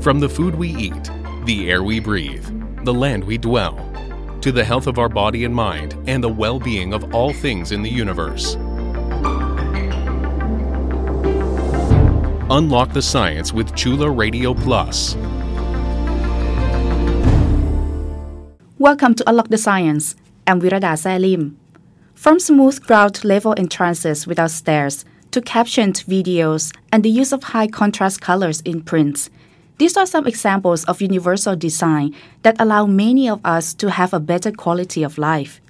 From the food we eat, the air we breathe, the land we dwell, to the health of our body and mind and the well being of all things in the universe. Unlock the science with Chula Radio Plus. Welcome to Unlock the Science. I'm Virada Salim. From smooth ground level entrances without stairs to captioned videos and the use of high contrast colors in prints, these are some examples of universal design that allow many of us to have a better quality of life.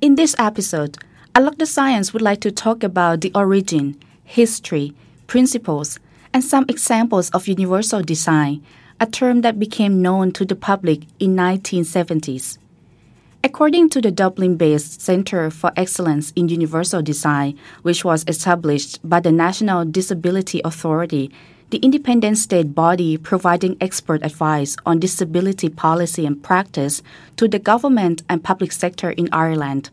In this episode, Unlock the Science would like to talk about the origin, history, principles, and some examples of universal design a term that became known to the public in 1970s. According to the Dublin-based Centre for Excellence in Universal Design, which was established by the National Disability Authority, the independent state body providing expert advice on disability policy and practice to the government and public sector in Ireland.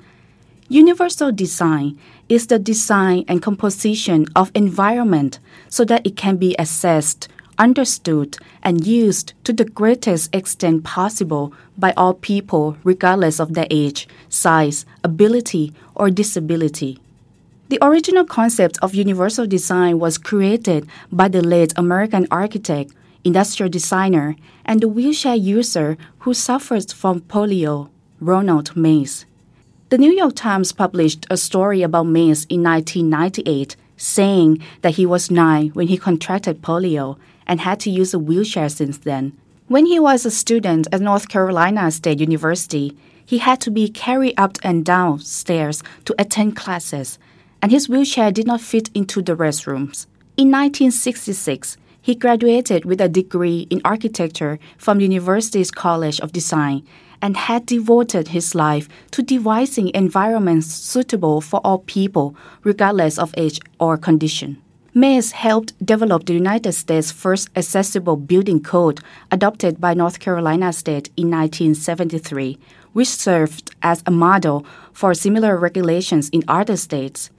Universal design is the design and composition of environment so that it can be assessed, understood and used to the greatest extent possible by all people, regardless of their age, size, ability, or disability. The original concept of universal design was created by the late American architect, industrial designer, and wheelchair user who suffered from polio, Ronald Mace. The New York Times published a story about Mace in 1998 saying that he was nine when he contracted polio and had to use a wheelchair since then. When he was a student at North Carolina State University, he had to be carried up and down stairs to attend classes, and his wheelchair did not fit into the restrooms. In 1966, he graduated with a degree in architecture from the University's College of Design and had devoted his life to devising environments suitable for all people, regardless of age or condition. Mace helped develop the United States' first accessible building code adopted by North Carolina State in 1973, which served as a model for similar regulations in other states.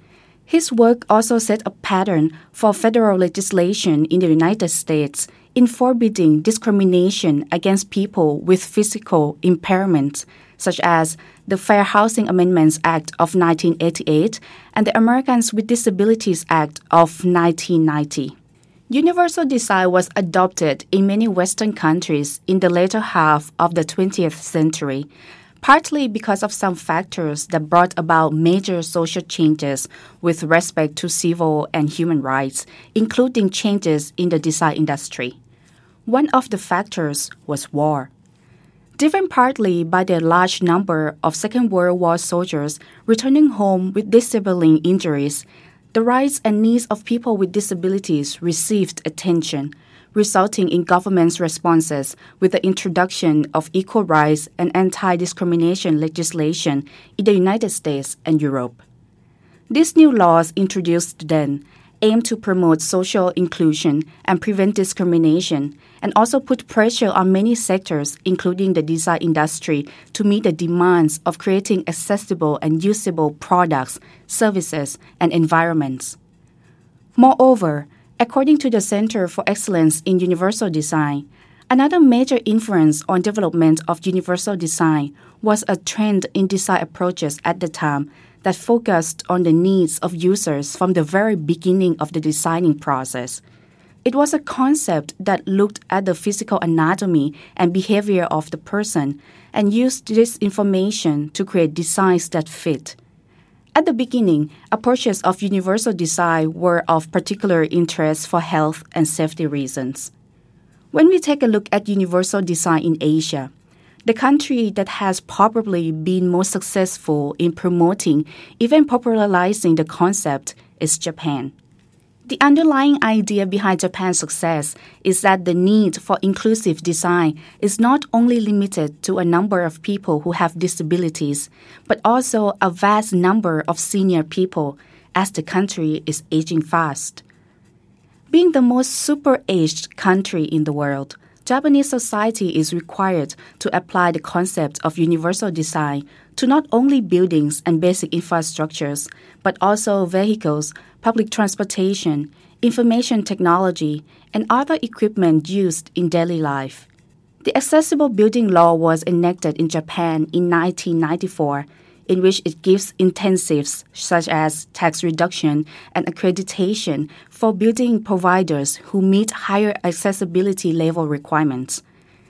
His work also set a pattern for federal legislation in the United States in forbidding discrimination against people with physical impairments, such as the Fair Housing Amendments Act of 1988 and the Americans with Disabilities Act of 1990. Universal design was adopted in many Western countries in the later half of the 20th century, partly because of some factors that brought about major social changes with respect to civil and human rights, including changes in the design industry. One of the factors was war. Driven partly by the large number of Second World War soldiers returning home with disabling injuries, the rights and needs of people with disabilities received attention, resulting in government's responses with the introduction of equal rights and anti discrimination legislation in the United States and Europe. These new laws introduced then aim to promote social inclusion and prevent discrimination, and also put pressure on many sectors, including the design industry, to meet the demands of creating accessible and usable products, services, and environments. Moreover, according to the Center for Excellence in Universal Design, another major influence on development of universal design was a trend in design approaches at the time that focused on the needs of users from the very beginning of the designing process. It was a concept that looked at the physical anatomy and behavior of the person and used this information to create designs that fit. At the beginning, approaches of universal design were of particular interest for health and safety reasons. When we take a look at universal design in Asia, the country that has probably been most successful in promoting, even popularizing the concept is Japan. The underlying idea behind Japan's success is that the need for inclusive design is not only limited to a number of people who have disabilities, but also a vast number of senior people, as the country is aging fast. Being the most super aged country in the world, Japanese society is required to apply the concept of universal design to not only buildings and basic infrastructures, but also vehicles, public transportation, information technology, and other equipment used in daily life. The Accessible Building Law was enacted in Japan in 1994 in which it gives incentives such as tax reduction and accreditation for building providers who meet higher accessibility level requirements.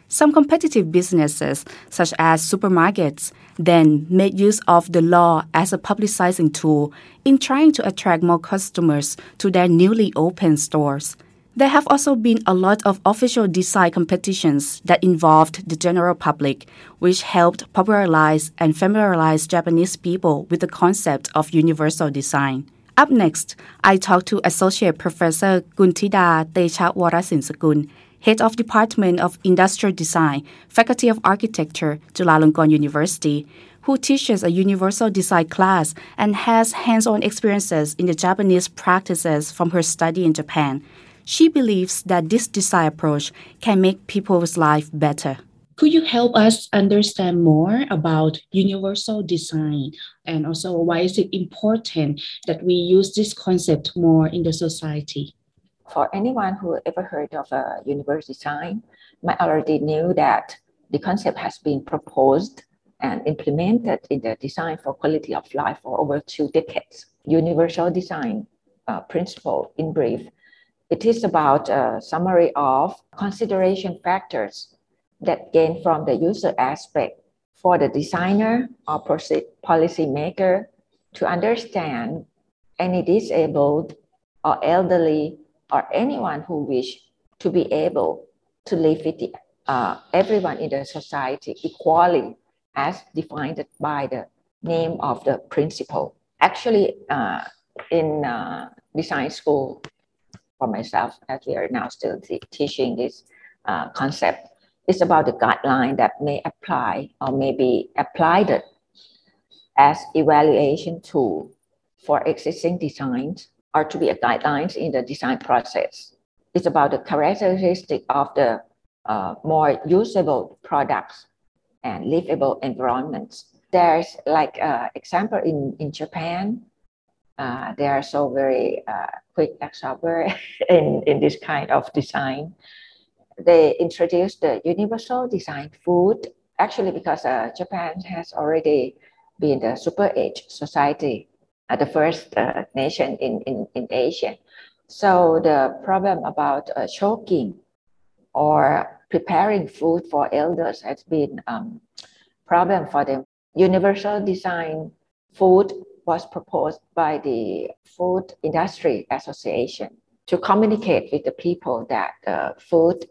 Some competitive businesses, such as supermarkets, then made use of the law as a publicizing tool in trying to attract more customers to their newly opened stores. There have also been a lot of official design competitions that involved the general public, which helped popularize and familiarize Japanese people with the concept of universal design. Up next, I talk to Associate Professor Kuntida Techa Warasinskun, Head of Department of Industrial Design, Faculty of Architecture, Chulalongkorn University, who teaches a universal design class and has hands-on experiences in the Japanese practices from her study in Japan. She believes that this design approach can make people's life better. Could you help us understand more about universal design and also why is it important that we use this concept more in the society? For anyone who ever heard of a universal design, might already knew that the concept has been proposed and implemented in the design for quality of life for over two decades. Universal design uh, principle, in brief, it is about a summary of consideration factors that gain from the user aspect for the designer or policy maker to understand any disabled or elderly or anyone who wish to be able to live with the, uh, everyone in the society equally as defined by the name of the principle. Actually, uh, in uh, design school, for myself as we are now still teaching this uh, concept. It's about the guideline that may apply or may be applied as evaluation tool for existing designs or to be a guidelines in the design process. It's about the characteristic of the uh, more usable products and livable environments. There's like uh, example in, in Japan, uh, they are so very uh, quick absorber in, in this kind of design. They introduced the universal design food, actually because uh, Japan has already been the super age society, uh, the first uh, nation in, in, in Asia. So the problem about uh, choking or preparing food for elders has been um, problem for them. Universal design food was proposed by the Food Industry Association to communicate with the people that uh, food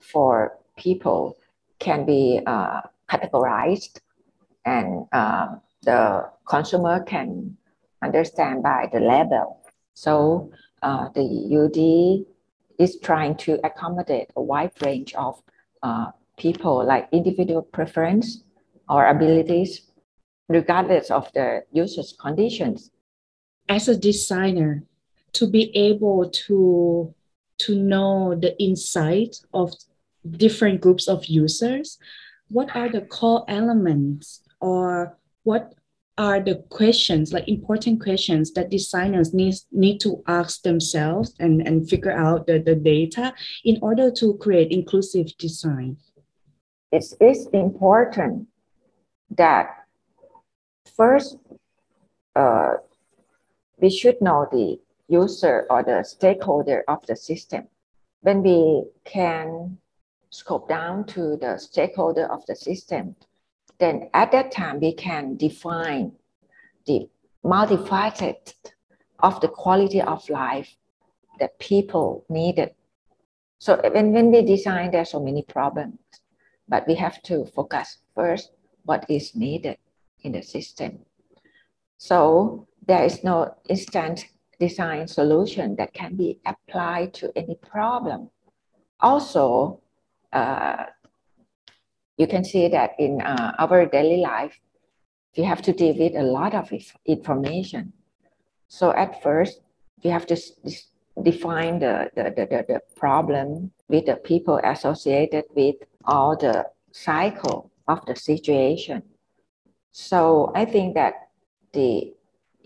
for people can be uh, categorized and uh, the consumer can understand by the label. So uh, the UD is trying to accommodate a wide range of uh, people like individual preference or abilities regardless of the user's conditions. As a designer, to be able to to know the insight of different groups of users, what are the core elements or what are the questions, like important questions that designers need, need to ask themselves and, and figure out the, the data in order to create inclusive design? It is important that First, uh, we should know the user or the stakeholder of the system. When we can scope down to the stakeholder of the system, then at that time we can define the multifaceted of the quality of life that people needed. So when, when we design, there are so many problems, but we have to focus first what is needed in the system. So there is no instant design solution that can be applied to any problem. Also, uh, you can see that in uh, our daily life, we have to deal with a lot of information. So at first, we have to define the, the, the, the problem with the people associated with all the cycle of the situation. So I think that the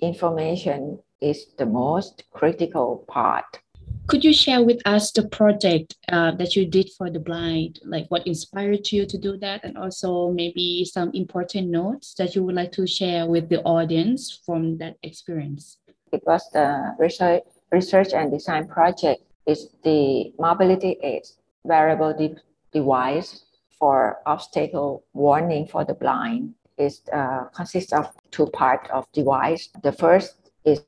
information is the most critical part. Could you share with us the project uh, that you did for the blind, like what inspired you to do that, and also maybe some important notes that you would like to share with the audience from that experience? It was the research, research and design project. It's the mobility aid wearable de- device for obstacle warning for the blind. It uh, consists of two parts of device. The first is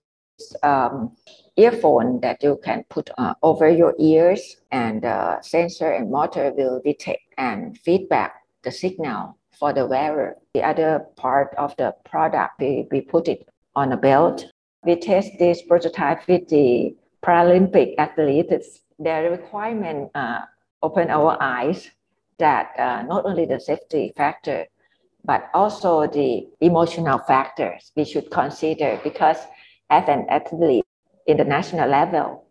um, earphone that you can put uh, over your ears and uh, sensor and motor will detect and feedback the signal for the wearer. The other part of the product, we, we put it on a belt. We test this prototype with the Paralympic athletes. Their requirement uh, open our eyes that uh, not only the safety factor, but also the emotional factors we should consider because as an athlete in the national level,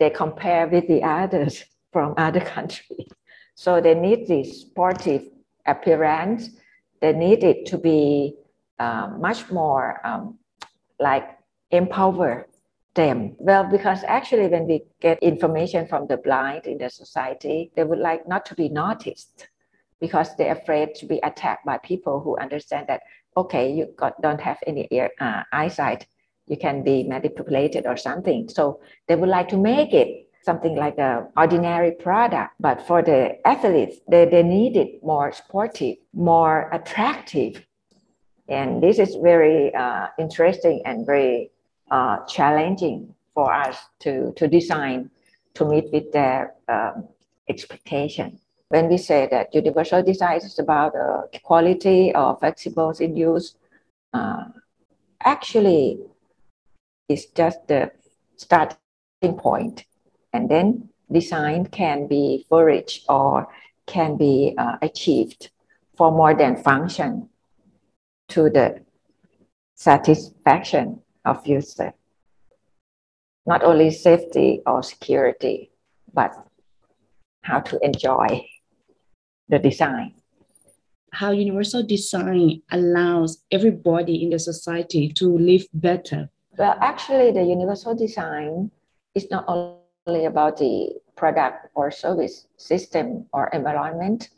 they compare with the others from other countries. So they need this sportive appearance. They need it to be uh, much more um, like empower them. Well, because actually, when we get information from the blind in the society, they would like not to be noticed because they're afraid to be attacked by people who understand that okay, you got, don't have any ear, uh, eyesight, you can be manipulated or something. So they would like to make it something like a ordinary product. But for the athletes, they, they need it more sportive, more attractive. And this is very uh, interesting and very uh, challenging for us to, to design to meet with their um, expectation. When we say that universal design is about uh, quality or flexibles in use, uh, actually it's just the starting point. And then design can be flourished or can be uh, achieved for more than function to the satisfaction of user. Not only safety or security, but how to enjoy the design. How universal design allows everybody in the society to live better well, actually, the universal design is not only about the product or service system or environment.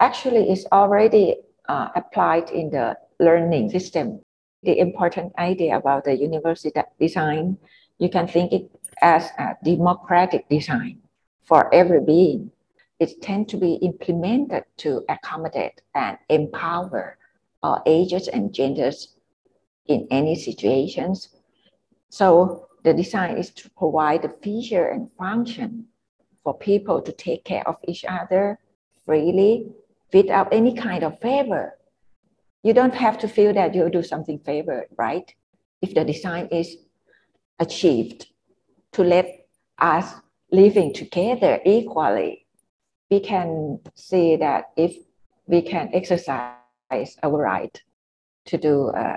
Actually, it's already uh, applied in the learning system. The important idea about the universal design, you can think it as a democratic design for every being. It tends to be implemented to accommodate and empower all ages and genders in any situations so the design is to provide the feature and function for people to take care of each other freely without any kind of favor. You don't have to feel that you do something favored, right? If the design is achieved to let us living together equally, we can see that if we can exercise our right to do uh,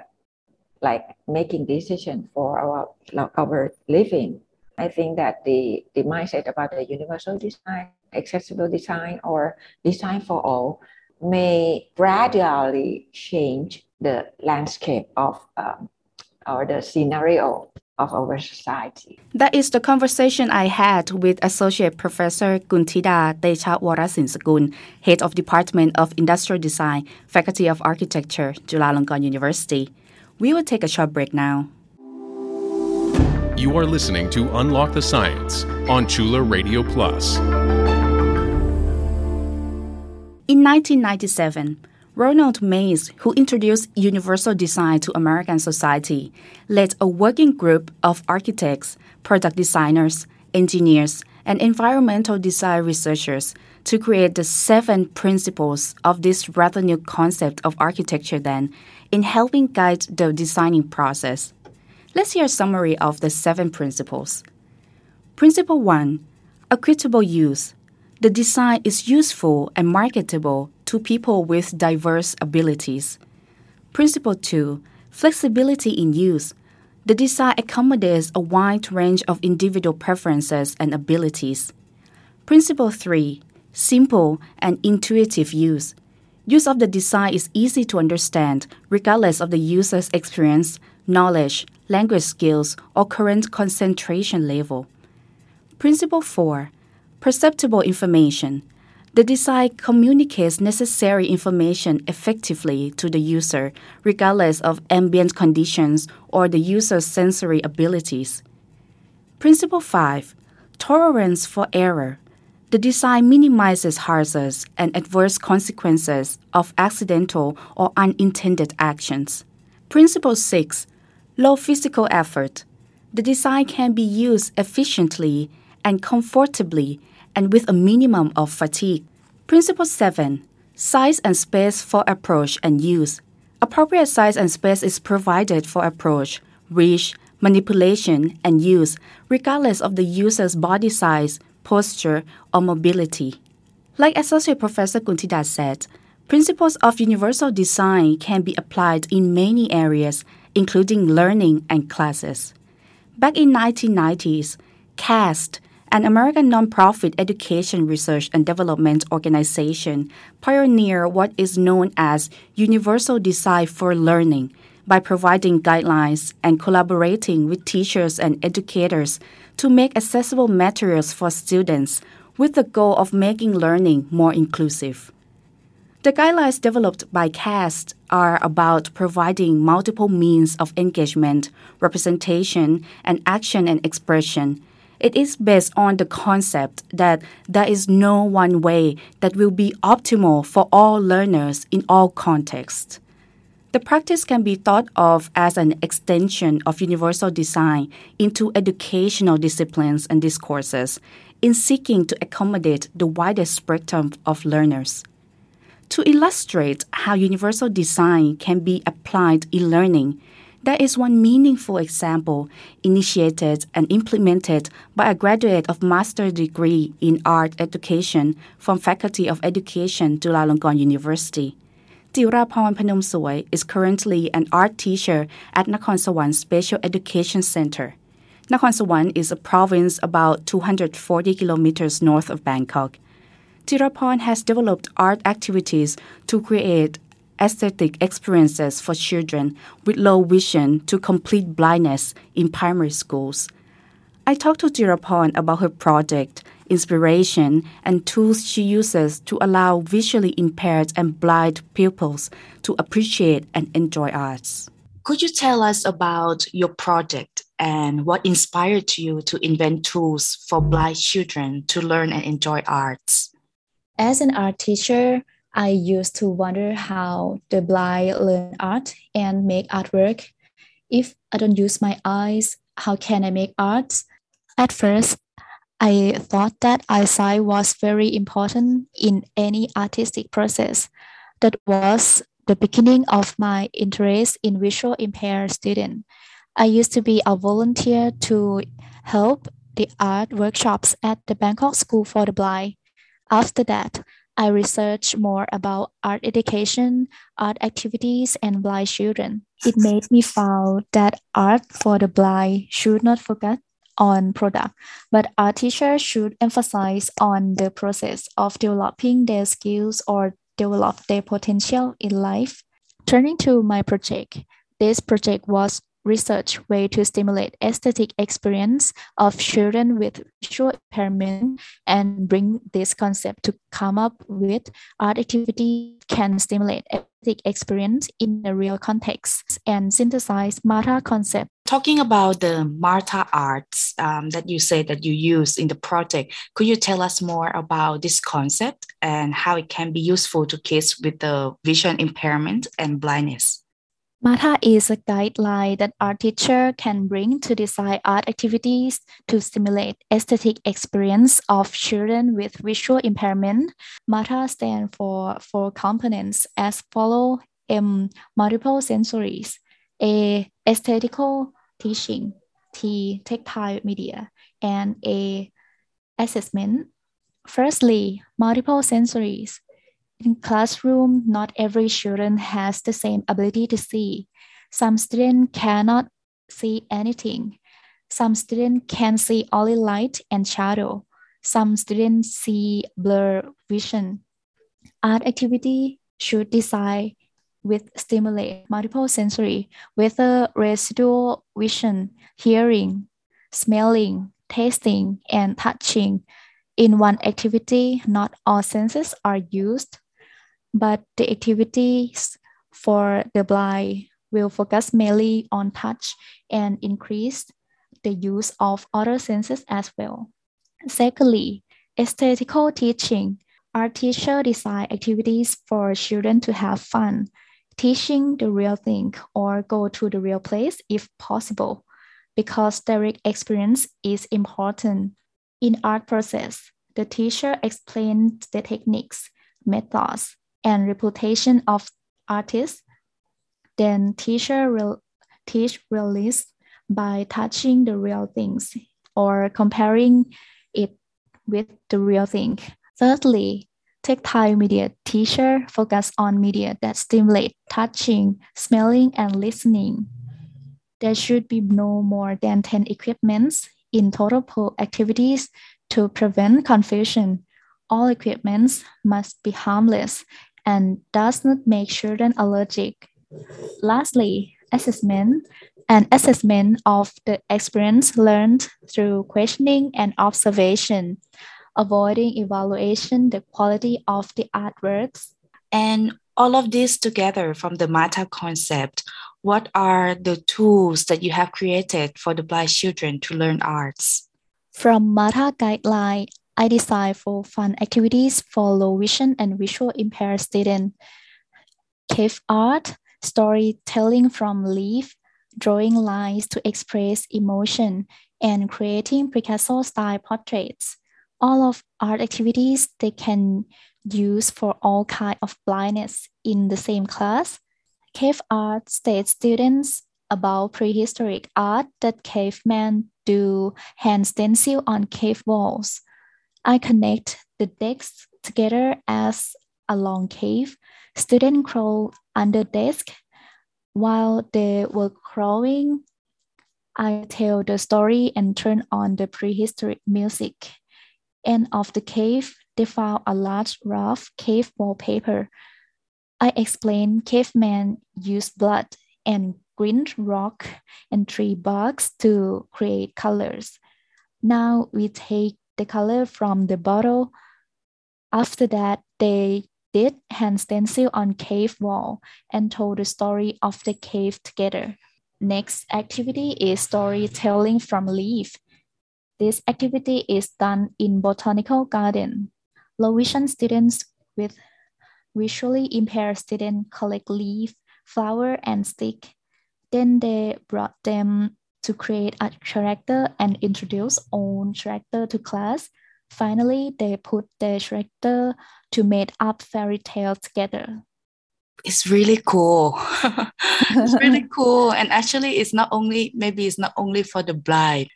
like making decision for our our living. I think that the, the mindset about the universal design, accessible design, or design for all may gradually change the landscape of um, or the scenario of our society. That is the conversation I had with Associate Professor Kuntida Techa Warasinsakun, Head of Department of Industrial Design, Faculty of Architecture, Chulalongkorn University. We will take a short break now. You are listening to Unlock the Science on Chula Radio Plus. In 1997, Ronald Mace, who introduced universal design to American society, led a working group of architects, product designers, engineers, and environmental design researchers to create the seven principles of this rather new concept of architecture then in helping guide the designing process. Let's hear a summary of the seven principles. Principle 1 Equitable use. The design is useful and marketable to people with diverse abilities. Principle 2 Flexibility in use. The design accommodates a wide range of individual preferences and abilities. Principle 3 Simple and intuitive use. Use of the design is easy to understand regardless of the user's experience, knowledge, language skills, or current concentration level. Principle 4 Perceptible information. The design communicates necessary information effectively to the user, regardless of ambient conditions or the user's sensory abilities. Principle 5 Tolerance for error. The design minimizes hazards and adverse consequences of accidental or unintended actions. Principle 6 Low physical effort. The design can be used efficiently and comfortably and with a minimum of fatigue. Principle 7 Size and space for approach and use. Appropriate size and space is provided for approach, reach, manipulation, and use, regardless of the user's body size, posture, or mobility. Like Associate Professor Kulthida said, principles of universal design can be applied in many areas, including learning and classes. Back in 1990s, CAST, an American nonprofit education research and development organization, pioneered what is known as universal design for learning by providing guidelines and collaborating with teachers and educators to make accessible materials for students with the goal of making learning more inclusive. The guidelines developed by CAST are about providing multiple means of engagement, representation, and action and expression. It is based on the concept that there is no one way that will be optimal for all learners in all contexts. The practice can be thought of as an extension of universal design into educational disciplines and discourses in seeking to accommodate the widest spectrum of learners. To illustrate how universal design can be applied in learning, there is one meaningful example initiated and implemented by a graduate of master's degree in art education from Faculty of Education, Chulalongkorn University. Jiraporn Panomsuay is currently an art teacher at Nakhon Sawan Special Education Center. Nakhon Sawan is a province about 240 kilometers north of Bangkok. Jiraporn has developed art activities to create aesthetic experiences for children with low vision to complete blindness in primary schools. I talked to Jiraporn about her project inspiration, and tools she uses to allow visually impaired and blind pupils to appreciate and enjoy arts. Could you tell us about your project and what inspired you to invent tools for blind children to learn and enjoy arts? As an art teacher, I used to wonder how the blind learn art and make artwork. If I don't use my eyes, how can I make art? At first, I thought that eyesight was very important in any artistic process. That was the beginning of my interest in visual impaired students. I used to be a volunteer to help the art workshops at the Bangkok School for the Blind. After that, I researched more about art education, art activities, and blind children. It made me found that art for the blind should not forget on product, but our teachers should emphasize on the process of developing their skills or develop their potential in life. Turning to my project, this project was research way to stimulate aesthetic experience of children with visual impairment and bring this concept to come up with art activity can stimulate aesthetic experience in a real context and synthesize MATA concept. Talking about the MATA arts um, that you say that you use in the project, could you tell us more about this concept and how it can be useful to kids with the vision impairment and blindness? MATA is a guideline that art teacher can bring to design art activities to stimulate aesthetic experience of children with visual impairment. MATA stands for four components as follow. M multiple sensories, A aesthetical teaching, T tactile media, and A assessment. Firstly, multiple sensories in classroom, not every student has the same ability to see. Some students cannot see anything. Some students can see only light and shadow. Some students see blur vision. Art activity should design with stimulate multiple sensory, whether residual vision, hearing, smelling, tasting, and touching. In one activity, not all senses are used, but the activities for the blind will focus mainly on touch and increase the use of other senses as well. Secondly, aesthetical teaching. Our teacher design activities for children to have fun, teaching the real thing or go to the real place if possible, because direct experience is important. In art process, the teacher explained the techniques, methods, and reputation of artists. Then teacher will teach release by touching the real things or comparing it with the real thing. Thirdly, tactile media teacher focus on media that stimulate touching, smelling, and listening. There should be no more than 10 equipments in total per activities to prevent confusion. All equipments must be harmless and does not make children allergic. Lastly, assessment an assessment of the experience learned through questioning and observation, avoiding evaluation the quality of the artworks. And all of this together from the MATA concept, what are the tools that you have created for the blind children to learn arts? From MATA guideline, I designed for fun activities for low vision and visual impaired students. Cave art, storytelling from leaf, drawing lines to express emotion, and creating Picasso style portraits. All of art activities they can use for all kind of blindness in the same class. Cave art states students about prehistoric art that cavemen do hand stencil on cave walls. I connect the decks together as a long cave. Students crawl under desk while they were crawling, I tell the story and turn on the prehistoric music. End of the cave, they found a large rough cave wallpaper. I explain cavemen used blood and green rock and tree barks to create colors. Now we take the color from the bottle. After that, they did hand stencil on cave wall and told the story of the cave together. Next activity is storytelling from leaf. This activity is done in botanical garden. Low vision students with visually impaired students collect leaf, flower, and stick. Then they brought them to create a character and introduce own character to class Finally, they put their character to make up fairy tale together. It's really cool. it's really cool. And actually, it's not only, maybe it's not only for the blind.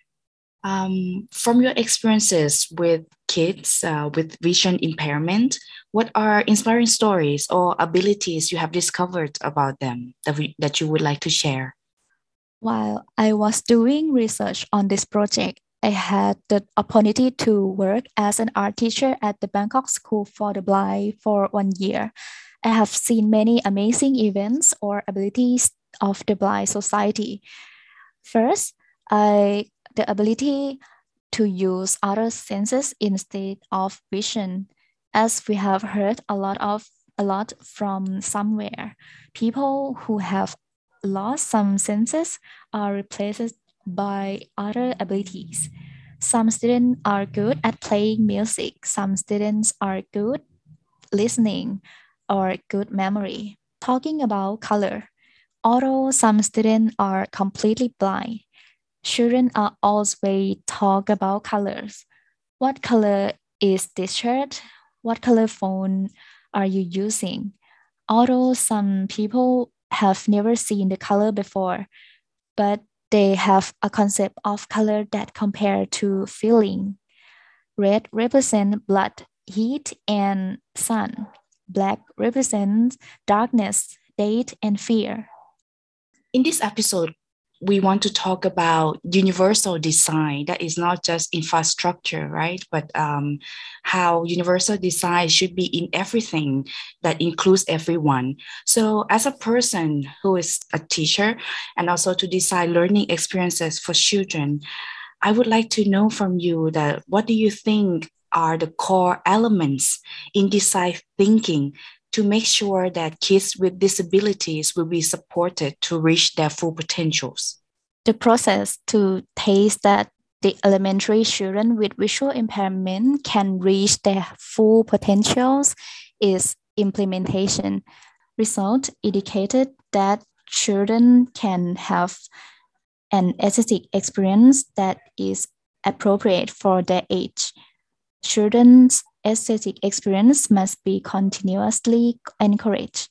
Um, from your experiences with kids uh, with vision impairment, what are inspiring stories or abilities you have discovered about them that, we, that you would like to share? While I was doing research on this project, I had the opportunity to work as an art teacher at the Bangkok School for the Blind for one year. I have seen many amazing events or abilities of the blind society. First, I the ability to use other senses instead of vision, as we have heard a lot of a lot from somewhere. People who have lost some senses are replaced by other abilities. Some students are good at playing music. Some students are good listening or good memory. Talking about color, although some students are completely blind, children are always talk about colors. What color is this shirt? What color phone are you using? Although some people have never seen the color before, but they have a concept of color that compare to feeling. Red represents blood, heat, and sun. Black represents darkness, date, and fear. In this episode, we want to talk about universal design. That is not just infrastructure right? But um, how universal design should be in everything that includes everyone. So as a person who is a teacher and also to design learning experiences for children i would like to know from you that what do you think are the core elements in design thinking to make sure that kids with disabilities will be supported to reach their full potentials. The process to taste that the elementary children with visual impairment can reach their full potentials is implementation. Result indicated that children can have an aesthetic experience that is appropriate for their age. Children's aesthetic experience must be continuously encouraged.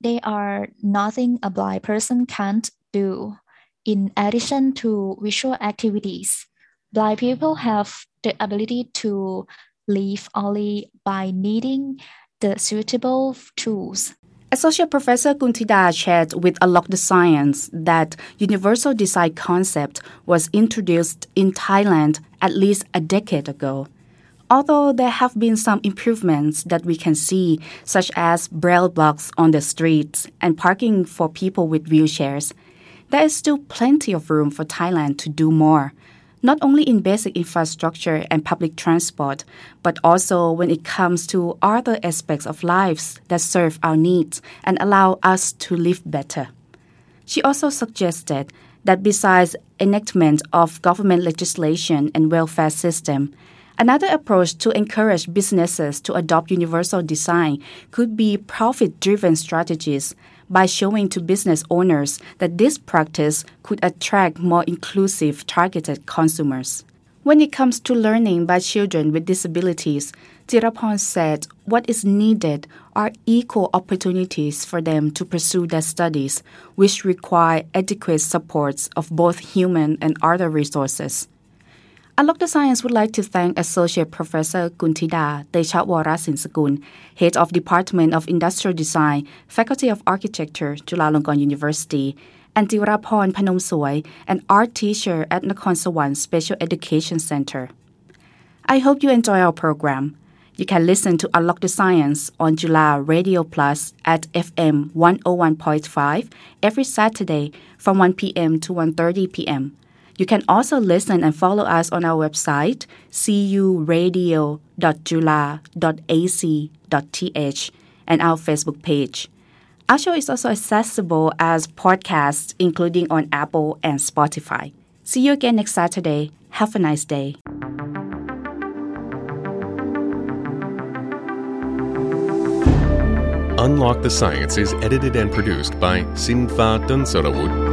They are nothing a blind person can't do. In addition to visual activities, blind people have the ability to live only by needing the suitable tools. Associate Professor Kulthida shared with Unlock the Science that universal design concept was introduced in Thailand at least a decade ago. Although there have been some improvements that we can see, such as braille blocks on the streets and parking for people with wheelchairs, there is still plenty of room for Thailand to do more, not only in basic infrastructure and public transport, but also when it comes to other aspects of lives that serve our needs and allow us to live better. She also suggested that besides enactment of government legislation and welfare system, Another approach to encourage businesses to adopt universal design could be profit driven strategies by showing to business owners that this practice could attract more inclusive targeted consumers. When it comes to learning by children with disabilities, Jiraporn said what is needed are equal opportunities for them to pursue their studies, which require adequate supports of both human and other resources. Unlock the Science would like to thank Associate Professor Kuntida Techawara Sinsakul, Head of Department of Industrial Design, Faculty of Architecture, Chulalongkorn University, and Jiraporn Panomsuay, an art teacher at Nakhon Sawan Special Education Center. I hope you enjoy our program. You can listen to Unlock the Science on Chula Radio Plus at FM 101.5 every Saturday from 1 p.m. to 1.30 p.m. You can also listen and follow us on our website, curadio.chula.ac.th, and our Facebook page. Our show is also accessible as podcasts, including on Apple and Spotify. See you again next Saturday. Have a nice day. Unlock the Science is edited and produced by Sinfa Dunsarawut